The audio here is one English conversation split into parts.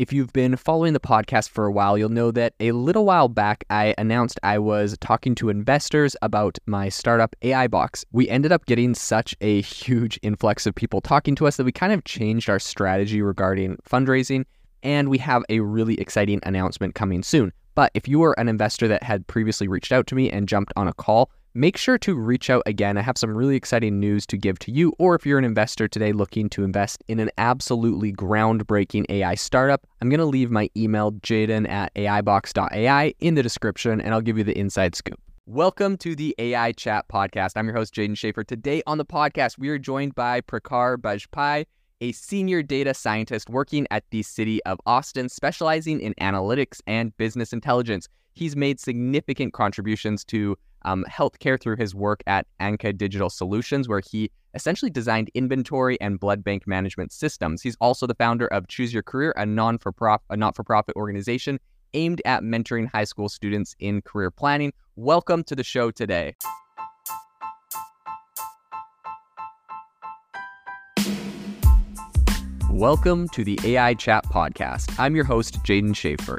If you've been following the podcast for a while, you'll know that a little while back I announced I was talking to investors about my startup AI Box. We ended up getting such a huge influx of people talking to us that we kind of changed our strategy regarding fundraising, and we have a really exciting announcement coming soon. But if you were an investor that had previously reached out to me and jumped on a call, make sure to reach out again. I have some really exciting news to give to you. Or if you're an investor today looking to invest in an absolutely groundbreaking AI startup, I'm going to leave my email, jaeden at aibox.ai, in the description, and I'll give you the inside scoop. Welcome to the AI Chat Podcast. I'm your host, Jaeden Schafer. Today on the podcast, we are joined by Prakhar Bajpai, a senior data scientist working at the city of Austin, specializing in analytics and business intelligence. He's made significant contributions to um, healthcare through his work at Anka Digital Solutions, where he essentially designed inventory and blood bank management systems. He's also the founder of Choose Your Career, a non for a not for profit organization aimed at mentoring high school students in career planning. Welcome to the show today. Welcome to the AI Chat Podcast. I'm your host, Jaeden Schafer.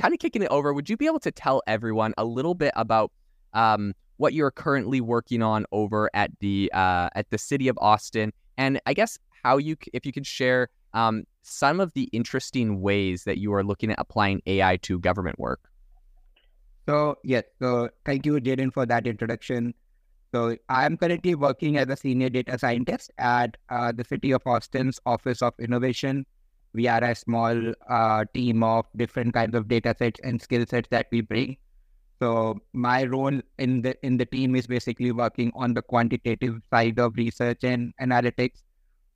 kind of kicking it over, would you be able to tell everyone a little bit about um, what you're currently working on over at the uh, at the city of Austin, and I guess how you, if you could share um, some of the interesting ways that you are looking at applying AI to government work. So yes, so thank you, Jaeden, for that introduction. So I am currently working as a senior data scientist at uh, the City of Austin's Office of Innovation we are a small uh, team of different kinds of data sets and skill sets that we bring. So my role in the in the team is basically working on the quantitative side of research and analytics.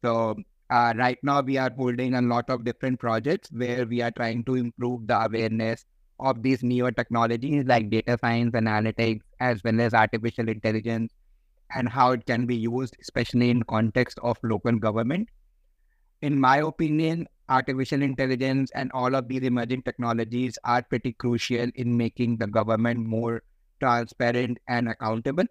So uh, right now we are holding a lot of different projects where we are trying to improve the awareness of these newer technologies like data science, analytics, as well as artificial intelligence, and how it can be used, especially in context of local government. In my opinion, artificial intelligence and all of these emerging technologies are pretty crucial in making the government more transparent and accountable.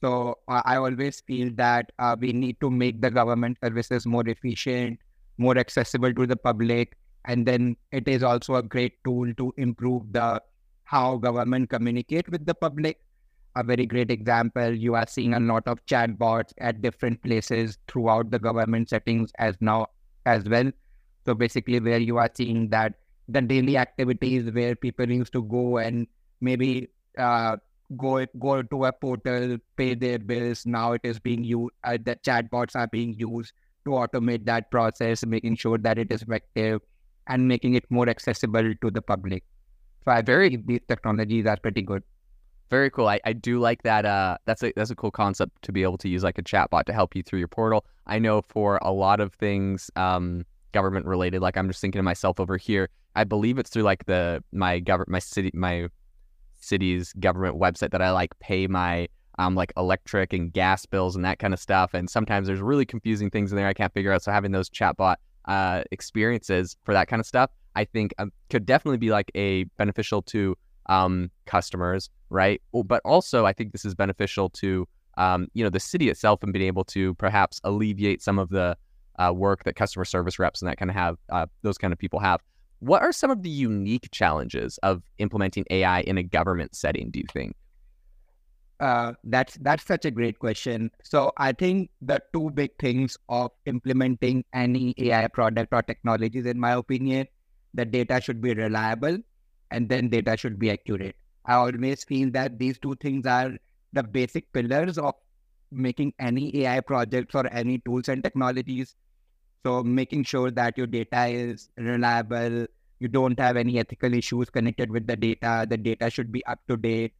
So uh, I always feel that uh, we need to make the government services more efficient, more accessible to the public, and then it is also a great tool to improve the how government communicate with the public. A very great example, you are seeing a lot of chatbots at different places throughout the government settings as now as well. So basically, where you are seeing that the daily activities where people used to go and maybe uh, go go to a portal, pay their bills. Now it is being used. Uh, the chatbots are being used to automate that process, making sure that it is effective and making it more accessible to the public. So I very these technologies are pretty good. Very cool. I, I do like that. Uh, that's a that's a cool concept to be able to use like a chatbot to help you through your portal. I know for a lot of things, um, government related. Like I'm just thinking to myself over here. I believe it's through like the my government my city my city's government website that I like pay my um like electric and gas bills and that kind of stuff. And sometimes there's really confusing things in there I can't figure out. So having those chatbot uh, experiences for that kind of stuff, I think um, could definitely be like a beneficial to um, customers, right? But also, I think this is beneficial to um, you know the city itself and being able to perhaps alleviate some of the uh, work that customer service reps and that kind of have uh, those kind of people have. What are some of the unique challenges of implementing AI in a government setting? Do you think? Uh, that's that's such a great question. So I think the two big things of implementing any AI product or technologies, in my opinion, the data should be reliable, and then data should be accurate. I always feel that these two things are the basic pillars of making any AI projects or any tools and technologies so making sure that your data is reliable, you don't have any ethical issues connected with the data, the data should be up to date,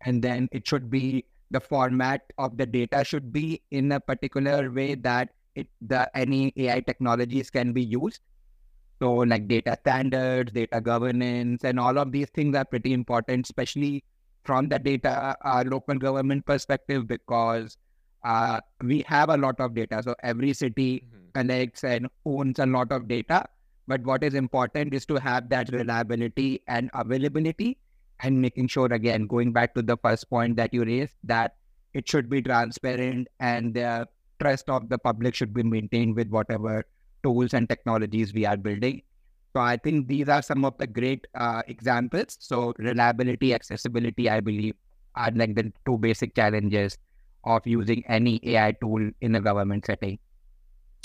and then it should be the format of the data should be in a particular way that it, the any AI technologies can be used. So like data standards, data governance, and all of these things are pretty important, especially from the data uh, local government perspective, because uh, we have a lot of data. So every city mm-hmm. collects and owns a lot of data. But what is important is to have that reliability and availability and making sure, again, going back to the first point that you raised, that it should be transparent and the trust of the public should be maintained with whatever tools and technologies we are building. So I think these are some of the great uh, examples. So reliability, accessibility, I believe, are like the two basic challenges of using any AI tool in a government setting.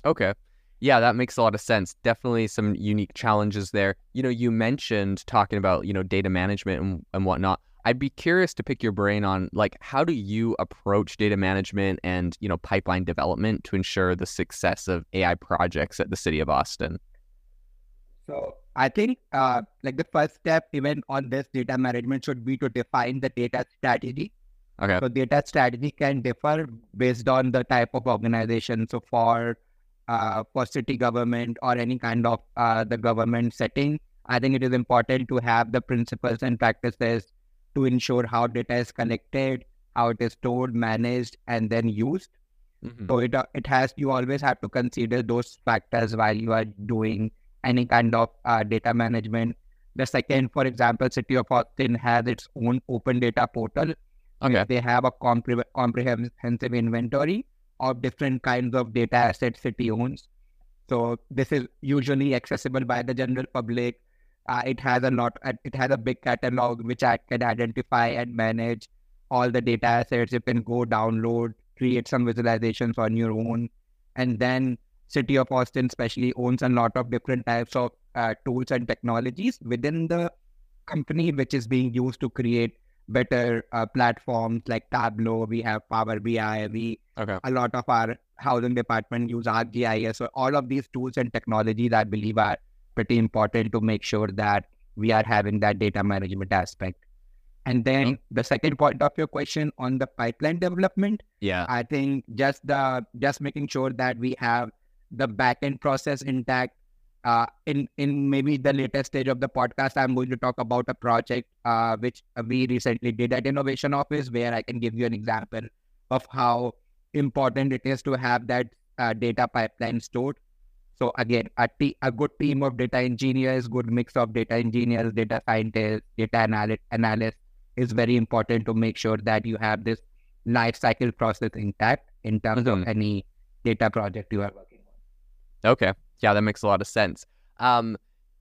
Okay. Yeah, that makes a lot of sense. Definitely some unique challenges there. You know, you mentioned talking about, you know, data management and, and whatnot. I'd be curious to pick your brain on like how do you approach data management and, you know, pipeline development to ensure the success of AI projects at the city of Austin? So I think uh, like the first step even on this data management should be to define the data strategy. Okay. So data strategy can differ based on the type of organization. So for uh, for city government or any kind of uh, the government setting, I think it is important to have the principles and practices to ensure how data is collected, how it is stored, managed, and then used. Mm-hmm. So it uh, it has you always have to consider those factors while you are doing any kind of uh, data management. The second, for example, City of Austin has its own open data portal. Okay. They have a compre- comprehensive inventory of different kinds of data assets city owns. So this is usually accessible by the general public. Uh, it has a lot. It has a big catalog which I can identify and manage all the data assets. You can go download, create some visualizations on your own, and then City of Austin especially owns a lot of different types of uh, tools and technologies within the company, which is being used to create better uh, platforms like Tableau. We have Power BI. We okay. a lot of our housing department use ArcGIS. So all of these tools and technologies, I believe, are pretty important to make sure that we are having that data management aspect. And then mm-hmm. the second point of your question on the pipeline development, yeah, I think just the just making sure that we have the backend process intact. Uh, in in maybe the latest stage of the podcast, I'm going to talk about a project uh, which we recently did at Innovation Office, where I can give you an example of how important it is to have that uh, data pipeline stored. So again, a, t- a good team of data engineers, good mix of data engineers, data scientists, data analy- analysts is very important to make sure that you have this life cycle process intact in terms mm-hmm. of any data project you are working on. Okay. Yeah, that makes a lot of sense. Um,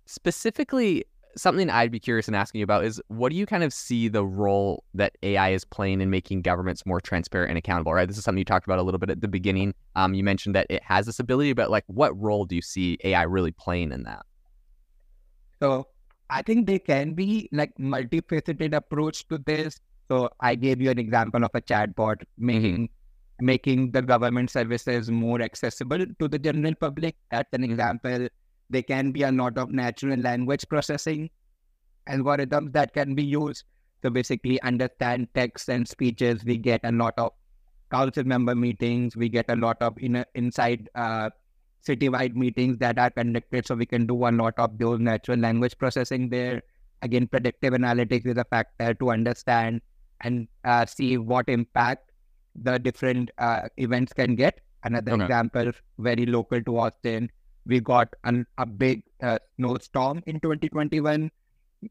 specifically, something I'd be curious in asking you about is what do you kind of see the role that AI is playing in making governments more transparent and accountable? Right, this is something you talked about a little bit at the beginning. Um, you mentioned that it has this ability, but like, what role do you see AI really playing in that? So I think there can be like multifaceted approach to this. So I gave you an example of a chatbot making making the government services more accessible to the general public. That's an example there can be a lot of natural language processing algorithms that can be used to basically understand text and speeches. We get a lot of council member meetings. We get a lot of in, inside uh, citywide meetings that are conducted. So we can do a lot of those natural language processing there. Again, predictive analytics is a factor to understand and uh, see what impact the different uh, events can get. Another okay. example, very local to Austin, we got an, a big uh, snowstorm in 2021.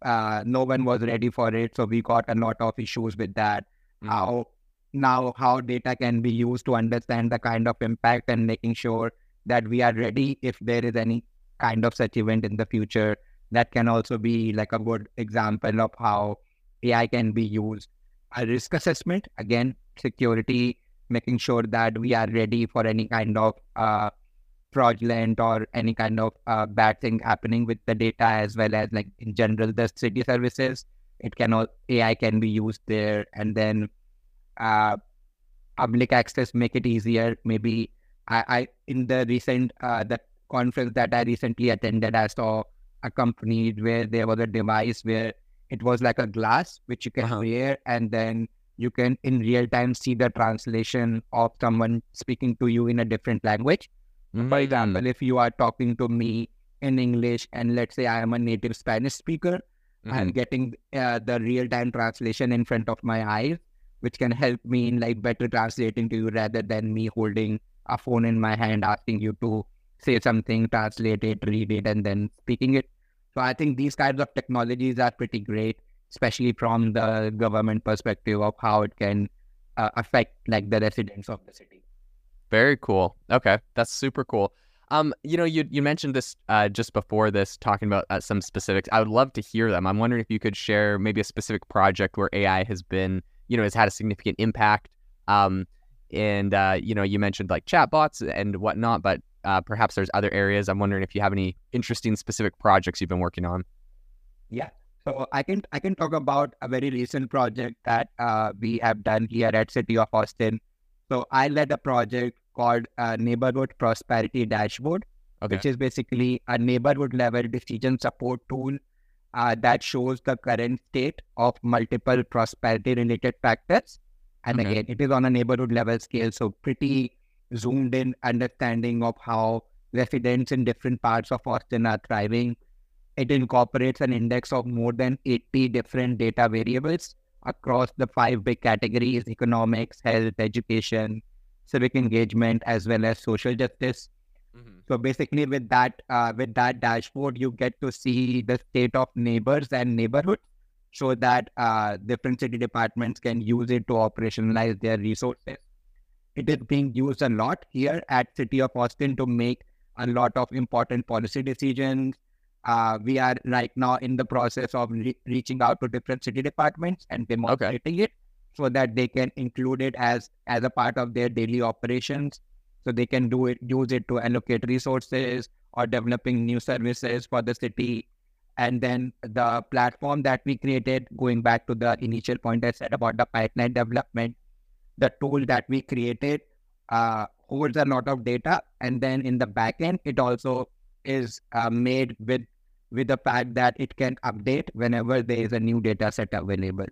Uh, no one was ready for it, so we got a lot of issues with that. Mm-hmm. How now how data can be used to understand the kind of impact and making sure that we are ready if there is any kind of such event in the future. That can also be like a good example of how AI can be used. A risk assessment, again, security, making sure that we are ready for any kind of uh, fraudulent or any kind of uh, bad thing happening with the data as well as like in general the city services it can all ai can be used there and then uh, public access make it easier maybe i, I in the recent uh, the conference that i recently attended i saw a company where there was a device where it was like a glass which you can uh-huh. wear and then you can in real time see the translation of someone speaking to you in a different language For Mm. example, if you are talking to me in English and let's say I am a native Spanish speaker, I'm Mhm. getting uh, the real time translation in front of my eyes, which can help me in like better translating to you rather than me holding a phone in my hand asking you to say something, translate it, read it, and then speaking it. So I think these kinds of technologies are pretty great, especially from the government perspective of how it can uh, affect like the residents of the city. Very cool. Okay, that's super cool. Um, you know, you you mentioned this uh, just before this, talking about uh, some specifics. I would love to hear them. I'm wondering if you could share maybe a specific project where AI has been, you know, has had a significant impact. Um, and uh, you know, you mentioned like chatbots and whatnot, but uh, perhaps there's other areas. I'm wondering if you have any interesting specific projects you've been working on. Yeah. So I can I can talk about a very recent project that uh, we have done here at City of Austin. So I led a project called uh, Neighborhood Prosperity Dashboard, Okay. which is basically a neighborhood level decision support tool uh, that shows the current state of multiple prosperity related factors. And Okay. again, it is on a neighborhood level scale, so pretty zoomed in understanding of how residents in different parts of Austin are thriving. It incorporates an index of more than 80 different data variables across the five big categories economics, health, education, civic engagement, as well as social justice. Mhm. So basically, with that uh, with that dashboard, you get to see the state of neighbors and neighborhoods, so that uh, different city departments can use it to operationalize their resources. It is being used a lot here at City of Austin to make a lot of important policy decisions. Uh, we are right now in the process of re- reaching out to different city departments and demonstrating it so that they can include it as as a part of their daily operations. So they can do it use it to allocate resources or developing new services for the city. And then the platform that we created going back to the initial point i said about the pipeline development the tool that we created uh, holds a lot of data. And then in the back end it also is uh, made with with the fact that it can update whenever there is a new data set available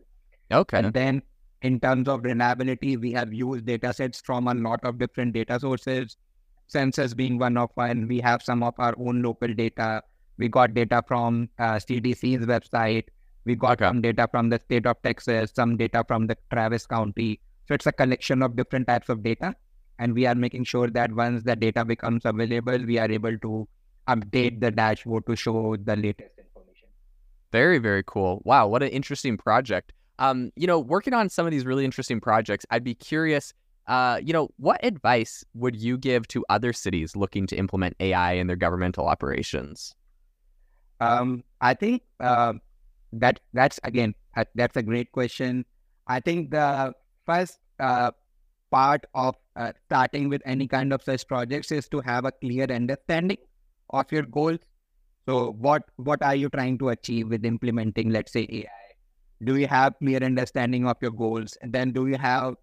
Okay. and then in terms of reliability, we have used data sets from a lot of different data sources, census being one of one. We have some of our own local data. We got data from uh, CDC's website. We got Okay. some data from the state of Texas, some data from the Travis County. So it's a collection of different types of data. And we are making sure that once the data becomes available, we are able to update the dashboard to show the latest information. Very, very cool. Wow, what an interesting project. Um, you know, working on some of these really interesting projects, I'd be curious, uh, you know, what advice would you give to other cities looking to implement AI in their governmental operations? Um, I think uh, that that's again that's a great question. I think the first uh, part of uh, starting with any kind of such projects is to have a clear understanding of your goals. So, what what are you trying to achieve with implementing, let's say, AI? Do you have clear understanding of your goals, and then do you have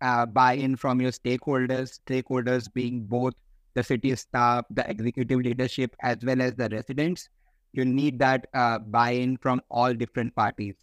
uh, buy-in from your stakeholders? Stakeholders being both the city staff, the executive leadership, as well as the residents you need that uh, buy-in from all different parties.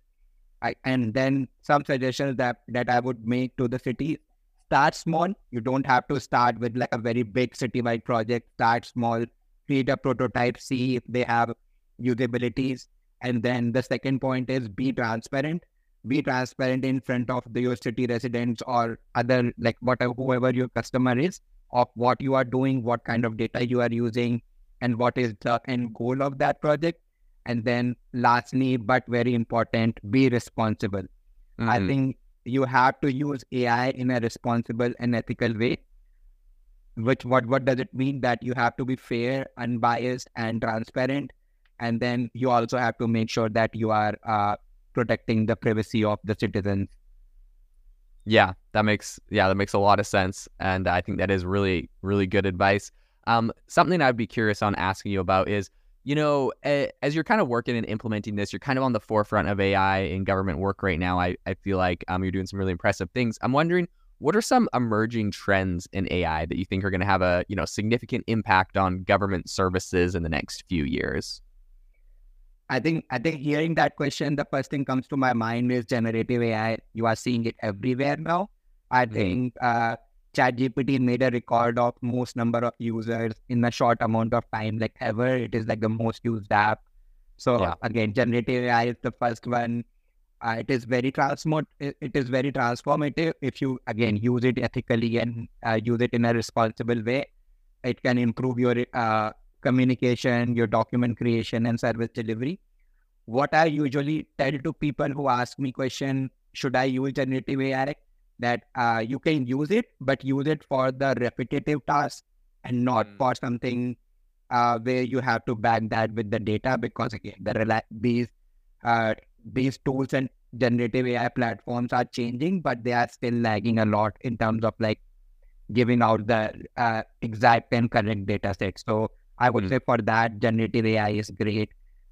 I, and then some suggestions that that I would make to the city: start small. You don't have to start with like a very big citywide project. Start small, create a prototype, see if they have usabilities, and then the second point is be transparent. Be transparent in front of the, your city residents or other like whatever whoever your customer is of what you are doing, what kind of data you are using, and what is the end goal of that project. And then lastly, but very important, be responsible. I Mhm. think you have to use AI in a responsible and ethical way. Which what what does it mean? That you have to be fair, unbiased, and transparent, and then you also have to make sure that you are uh, protecting the privacy of the citizens. Yeah, that makes yeah, that makes a lot of sense, and I think that is really really good advice. Um, something I'd be curious on asking you about is, you know, as you're kind of working and implementing this, you're kind of on the forefront of AI in government work right now. I I feel like um, you're doing some really impressive things. I'm wondering, what are some emerging trends in AI that you think are going to have a you know significant impact on government services in the next few years? I think I think hearing that question, the first thing comes to my mind is generative AI. You are seeing it everywhere now. I Mhm. think uh, ChatGPT made a record of most number of users in a short amount of time, like ever. It is like the most used app. So Yeah. again, generative AI is the first one. Uh, it is very transmot. It, is very transformative if you again use it ethically and uh, use it in a responsible way. It can improve your uh, communication, your document creation, and service delivery. What I usually tell to people who ask me question, should I use generative AI? That uh, you can use it, but use it for the repetitive task and not Mm. for something uh, where you have to back that with the data because again the rela- these these tools and generative AI platforms are changing, but they are still lagging a lot in terms of like giving out the uh, exact and correct data sets. So I would Mm. say for that, generative AI is great.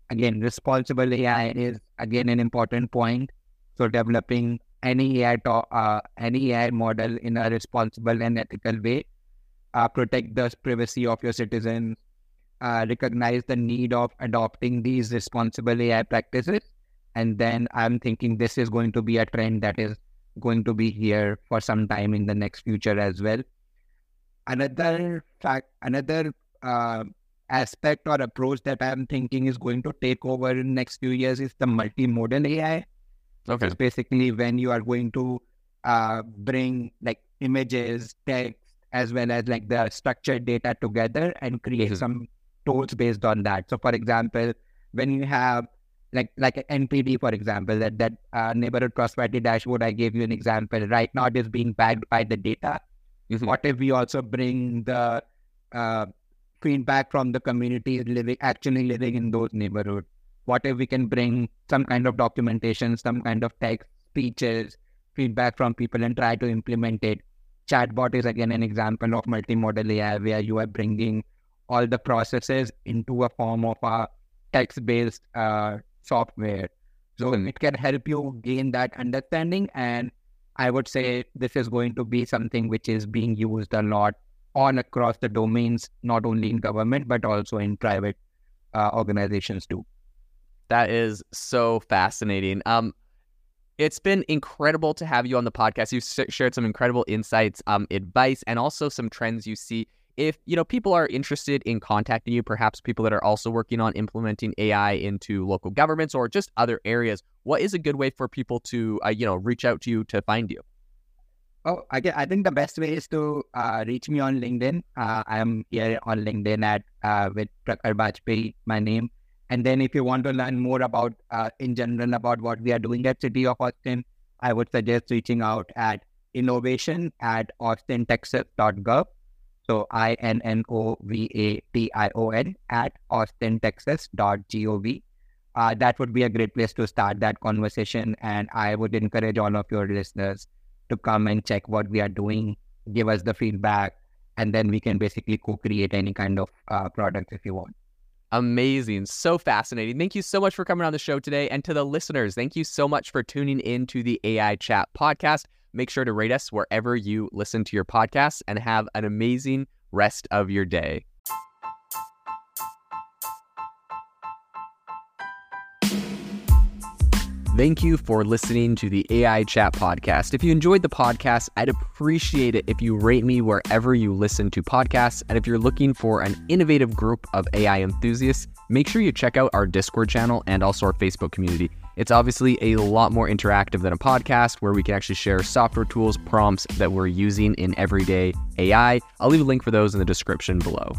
Again, responsible AI is again an important point. So developing any AI to, uh, any AI model in a responsible and ethical way, uh, protect the privacy of your citizens, uh, recognize the need of adopting these responsible AI practices. And then I'm thinking this is going to be a trend that is going to be here for some time in the next future as well. Another fact, another uh, aspect or approach that I'm thinking is going to take over in next few years is the multimodal AI. Okay. It's basically when you are going to uh, bring like images, text, as well as like the structured data together and create Mhm. some tools based on that. So, for example, when you have like like an NPD, for example, that that uh, neighborhood prosperity dashboard, I gave you an example. Right now, it is being backed by the data. Mhm. What if we also bring the uh, feedback from the communities living actually living in those neighborhoods? What if we can bring some kind of documentation, some kind of text, speeches, feedback from people and try to implement it? Chatbot is again an example of multimodal AI where you are bringing all the processes into a form of a text-based uh, software. So it can help you gain that understanding. And I would say this is going to be something which is being used a lot all across the domains, not only in government, but also in private uh, organizations too. That is so fascinating. Um, it's been incredible to have you on the podcast. You've shared some incredible insights, um, advice, and also some trends you see. If you know people are interested in contacting you, perhaps people that are also working on implementing AI into local governments or just other areas, what is a good way for people to uh, you know reach out to you to find you? Oh, I, get, I think the best way is to uh, reach me on LinkedIn. Uh, I am here on LinkedIn at uh, with Prakhar Bajpai, my name. And then if you want to learn more about, uh, in general, about what we are doing at City of Austin, I would suggest reaching out at innovation at austintexas.gov. So I N N O V A T I O N at austintexas.gov. Uh, that would be a great place to start that conversation. And I would encourage all of your listeners to come and check what we are doing, give us the feedback, and then we can basically co-create any kind of uh, product if you want. Amazing. So fascinating. Thank you so much for coming on the show today. And to the listeners, thank you so much for tuning in to the AI Chat podcast. Make sure to rate us wherever you listen to your podcasts and have an amazing rest of your day. Thank you for listening to the AI Chat podcast. If you enjoyed the podcast, I'd appreciate it if you rate me wherever you listen to podcasts. And if you're looking for an innovative group of AI enthusiasts, make sure you check out our Discord channel and also our Facebook community. It's obviously a lot more interactive than a podcast where we can actually share software tools, prompts that we're using in everyday AI. I'll leave a link for those in the description below.